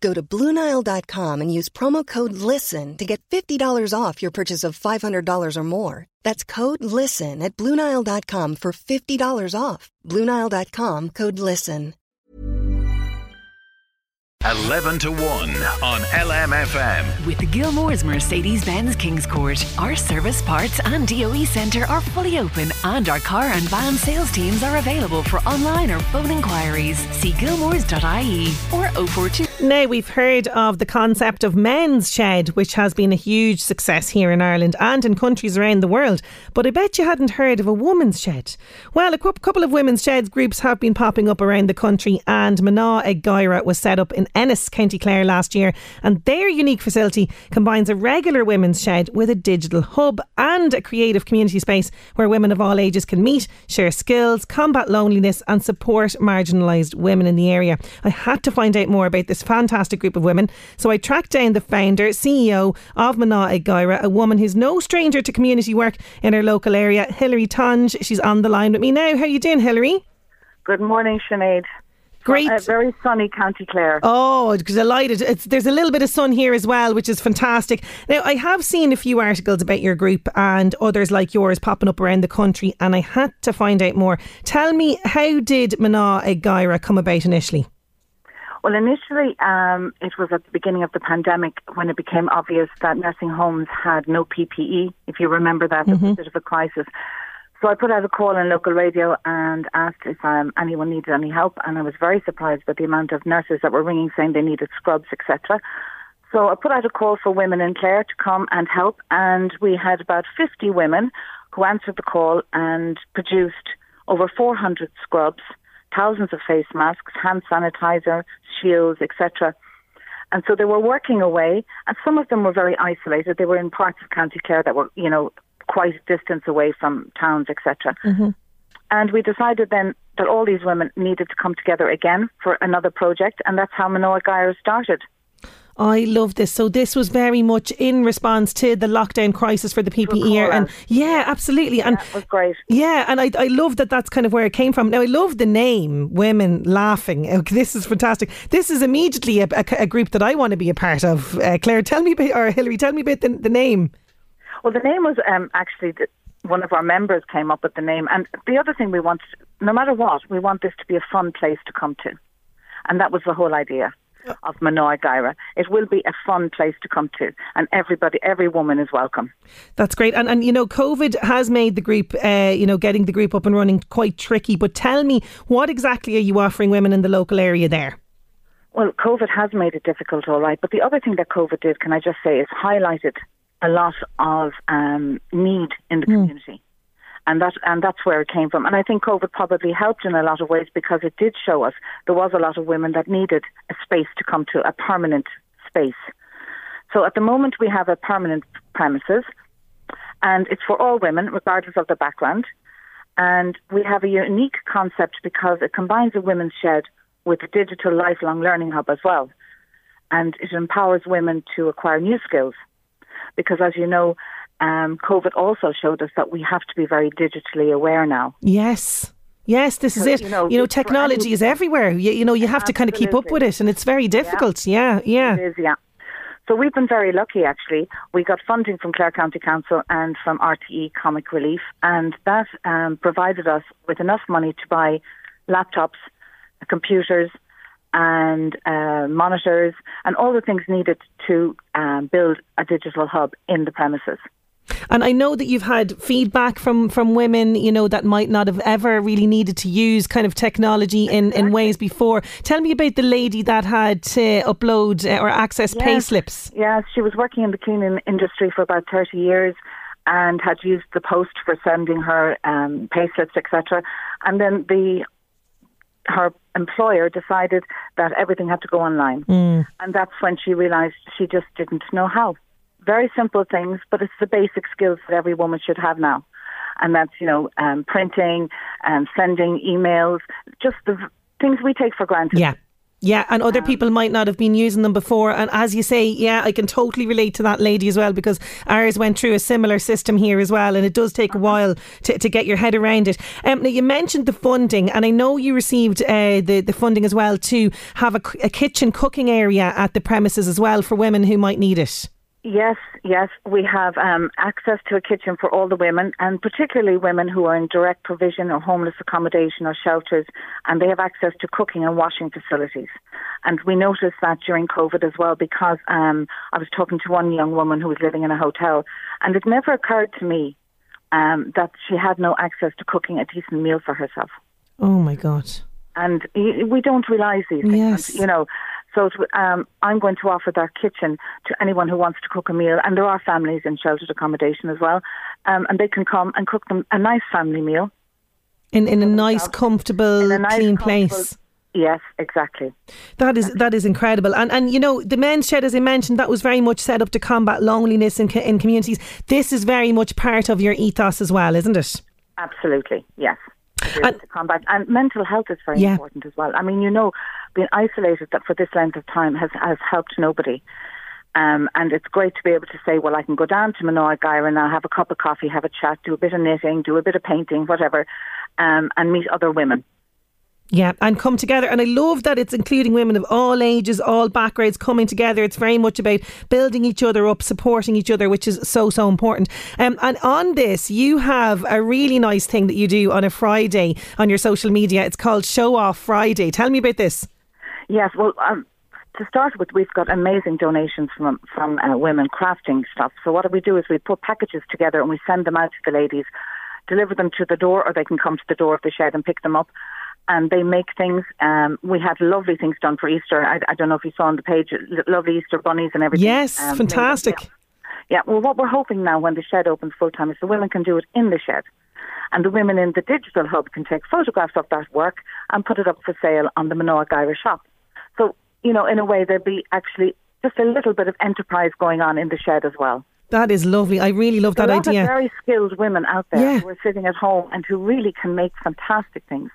Go to BlueNile.com and use promo code LISTEN to get $50 off your purchase of $500 or more. That's code LISTEN at BlueNile.com for $50 off. BlueNile.com code LISTEN. 11 to 1 on LMFM. With the Gilmore's Mercedes Benz Kings Court, our service parts and DOE centre are fully open and our car and van sales teams are available for online or phone inquiries. See gilmores.ie or 042. Now, we've heard of the concept of men's shed, which has been a huge success here in Ireland and in countries around the world. But I bet you hadn't heard of a woman's shed. Well, a couple of women's sheds groups have been popping up around the country, and Mná ag Gáire was set up in Ennis, County Clare last year. And their unique facility combines a regular women's shed with a digital hub and a creative community space where women of all ages can meet, share skills, combat loneliness, and support marginalised women in the area. I had to find out more about this fantastic group of women. So I tracked down the founder, CEO of Mná ag Gáire, a woman who's no stranger to community work in her local area, Hilary Tonge. She's on the line with me now. How are you doing, Hilary? Good morning, Sinead. Great. A very sunny County Clare. Oh, delighted. It's, there's a little bit of sun here as well, which is fantastic. Now, I have seen a few articles about your group and others like yours popping up around the country, and I had to find out more. Tell me, how did Mná ag Gáire come about initially? Well, initially, um, it was at the beginning of the pandemic when it became obvious that nursing homes had no PPE. If you remember that, mm-hmm. it was a bit of a crisis. So I put out a call on local radio and asked if um, anyone needed any help, and I was very surprised by the amount of nurses that were ringing saying they needed scrubs, etc. So I put out a call for women in Clare to come and help, and we had about 50 women who answered the call and produced over 400 scrubs, thousands of face masks, hand sanitizer, shields, etc. And so they were working away, and some of them were very isolated. They were in parts of County Clare that were, you know, quite a distance away from towns, etc. Mm-hmm. And we decided then that all these women needed to come together again for another project, and that's how Mná ag Gáire started. I love this. So this was very much in response to the lockdown crisis for the PPE, and yeah, absolutely, and that was great. Yeah, and I, I love that. That's kind of where it came from. Now I love the name, Women Laughing. this is fantastic. This is immediately a, a, a, group that I want to be a part of. Uh, Claire, tell me about, or Hillary, tell me about the, the name. Well, the name was um, actually the, one of our members came up with the name. And the other thing we want, no matter what, we want this to be a fun place to come to. And that was the whole idea of Mná ag It will be a fun place to come to, and everybody, every woman is welcome. That's great. And, and you know, COVID has made the group, uh, you know, getting the group up and running quite tricky. But tell me, what exactly are you offering women in the local area there? Well, COVID has made it difficult, all right. But the other thing that COVID did, can I just say, is highlighted a lot of um, need in the mm. community. And that and that's where it came from. And I think COVID probably helped in a lot of ways because it did show us there was a lot of women that needed a space to come to, a permanent space. So at the moment we have a permanent premises and it's for all women, regardless of their background. And we have a unique concept because it combines a women's shed with a digital lifelong learning hub as well. And it empowers women to acquire new skills because, as you know, um, COVID also showed us that we have to be very digitally aware now. Yes. Yes, this is it. You know, you know technology is everywhere. You, you know, you have absolutely. to kind of keep up with it, and it's very difficult. Yeah, yeah. yeah. It is, yeah. So we've been very lucky, actually. We got funding from Clare County Council and from RTE Comic Relief, and that um, provided us with enough money to buy laptops, computers, and uh, monitors and all the things needed to um, build a digital hub in the premises. And I know that you've had feedback from, from women, you know, that might not have ever really needed to use kind of technology in, in ways before. Tell me about the lady that had to upload uh, or access yes. pay slips. Yes, she was working in the cleaning industry for about 30 years and had used the post for sending her um, pay slips, etc. And then the her employer decided that everything had to go online. Mm. And that's when she realised she just didn't know how. Very simple things, but it's the basic skills that every woman should have now. And that's, you know, um, printing and sending emails, just the things we take for granted. Yeah. Yeah, and other um, people might not have been using them before. And as you say, yeah, I can totally relate to that lady as well because ours went through a similar system here as well. And it does take a uh-huh. while to, to get your head around it. Um, now, you mentioned the funding, and I know you received uh, the, the funding as well to have a, a kitchen cooking area at the premises as well for women who might need it. Yes, yes, we have um, access to a kitchen for all the women, and particularly women who are in direct provision or homeless accommodation or shelters, and they have access to cooking and washing facilities. And we noticed that during COVID as well, because um, I was talking to one young woman who was living in a hotel, and it never occurred to me um, that she had no access to cooking a decent meal for herself. Oh my God! And we don't realise these things, yes. you know. So um, I'm going to offer that kitchen to anyone who wants to cook a meal, and there are families in sheltered accommodation as well, um, and they can come and cook them a nice family meal in in a nice, comfortable, a nice, clean comfortable, place. Yes, exactly. That is that is incredible, and and you know the men's shed, as I mentioned, that was very much set up to combat loneliness in in communities. This is very much part of your ethos as well, isn't it? Absolutely, yes. And, to combat and mental health is very yeah. important as well. I mean, you know, being isolated that for this length of time has has helped nobody. Um, and it's great to be able to say, well, I can go down to Mná ag Gáire now, have a cup of coffee, have a chat, do a bit of knitting, do a bit of painting, whatever, um, and meet other women. Yeah, and come together. And I love that it's including women of all ages, all backgrounds coming together. It's very much about building each other up, supporting each other, which is so, so important. Um, and on this, you have a really nice thing that you do on a Friday on your social media. It's called Show Off Friday. Tell me about this. Yes, well, um, to start with, we've got amazing donations from from uh, women crafting stuff. So what we do is we put packages together and we send them out to the ladies, deliver them to the door, or they can come to the door of the shed and pick them up and they make things. Um, we had lovely things done for Easter. I, I, don't know if you saw on the page, lovely Easter bunnies and everything. Yes, um, fantastic. yeah. yeah, well, what we're hoping now when the shed opens full time is the women can do it in the shed. And the women in the digital hub can take photographs of that work and put it up for sale on the Mná ag Gáire shop. You know, in a way, there'd be actually just a little bit of enterprise going on in the shed as well. That is lovely. I really love that a lot idea. Of very skilled women out there yeah. who are sitting at home and who really can make fantastic things.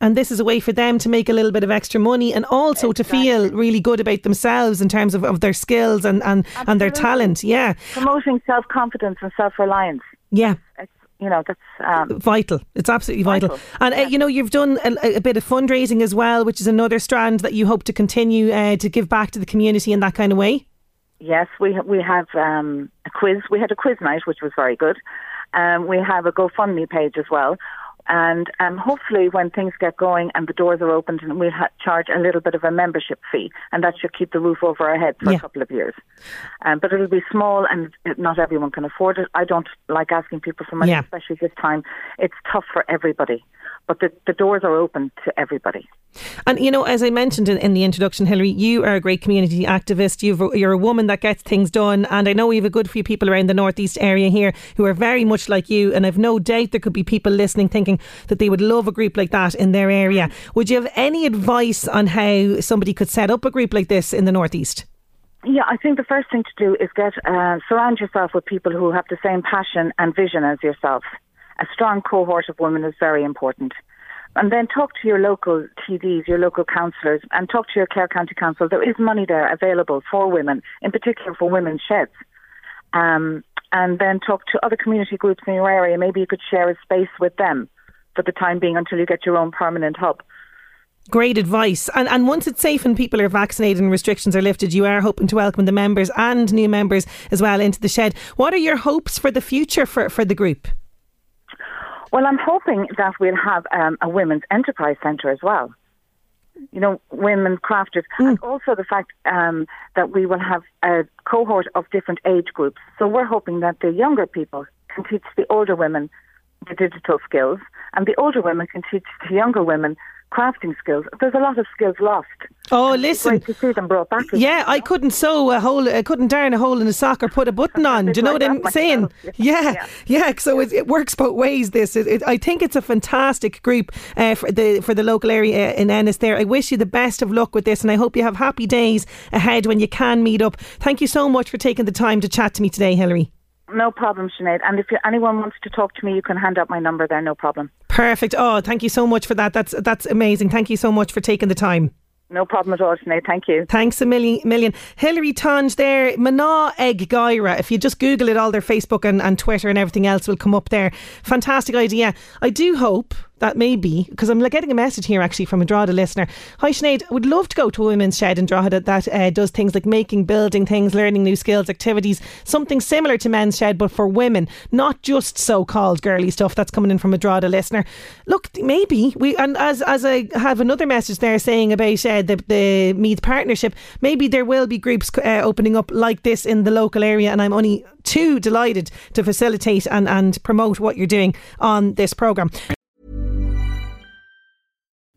And this is a way for them to make a little bit of extra money and also exactly. to feel really good about themselves in terms of, of their skills and, and, and their talent. Yeah. Promoting self confidence and self reliance. Yeah. It's, you know that's um, vital. It's absolutely vital. vital. And uh, you know you've done a, a, bit of fundraising as well, which is another strand that you hope to continue uh, to give back to the community in that kind of way. Yes, we we have um, a quiz. We had a quiz night, which was very good. Um, we have a GoFundMe page as well, and um, hopefully, when things get going and the doors are opened, and we'll ha- charge a little bit of a membership fee, and that should keep the roof over our heads for yeah. a couple of years. Um, but it'll be small, and not everyone can afford it. I don't like asking people for money, yeah. especially this time. It's tough for everybody but the, the doors are open to everybody. And you know, as I mentioned in, in the introduction, Hilary, you are a great community activist. You've, you're a woman that gets things done, and I know we have a good few people around the northeast area here who are very much like you. And I've no doubt there could be people listening thinking that they would love a group like that in their area. Would you have any advice on how somebody could set up a group like this in the northeast? Yeah, I think the first thing to do is get uh, surround yourself with people who have the same passion and vision as yourself a strong cohort of women is very important. And then talk to your local TDs, your local councillors, and talk to your Clare County Council. There is money there available for women, in particular for women's sheds. Um, and then talk to other community groups in your area. Maybe you could share a space with them for the time being until you get your own permanent hub. Great advice. And and once it's safe and people are vaccinated and restrictions are lifted, you are hoping to welcome the members and new members as well into the shed. What are your hopes for the future for, for the group? Well, I'm hoping that we'll have um, a women's enterprise centre as well. you know, women crafters, mm. and also the fact um, that we will have a cohort of different age groups. So we're hoping that the younger people can teach the older women the digital skills, and the older women can teach the younger women crafting skills. There's a lot of skills lost. Oh, listen. to see them brought back. Yeah, I couldn't sew a hole, I couldn't darn a hole in a sock or put a button on. Do you know what I'm saying? Yeah, yeah, yeah. So it, it, works both ways. This, it, it, I think it's a fantastic group uh, for the for the local area in Ennis. There, I wish you the best of luck with this, and I hope you have happy days ahead when you can meet up. Thank you so much for taking the time to chat to me today, Hilary. No problem, Sinead. And if anyone wants to talk to me, you can hand out my number there, no problem. Perfect. Oh, thank you so much for that. That's that's amazing. Thank you so much for taking the time. No problem at all, Sinead. Thank you. Thanks a million. million. Hilary Tonge there, Mná ag Gáire. If you just Google it, all their Facebook and, and Twitter and everything else will come up there. Fantastic idea. I do hope that may be because I'm getting a message here actually from a Drogheda listener. Hi Sinead, I would love to go to a women's shed in Drogheda that uh, does things like making, building things, learning new skills, activities, something similar to men's shed but for women, not just so-called girly stuff. That's coming in from a Drogheda listener. Look, maybe we and as as I have another message there saying about uh, the the Meath partnership, maybe there will be groups uh, opening up like this in the local area, and I'm only too delighted to facilitate and and promote what you're doing on this program.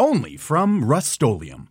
only from Rust-Oleum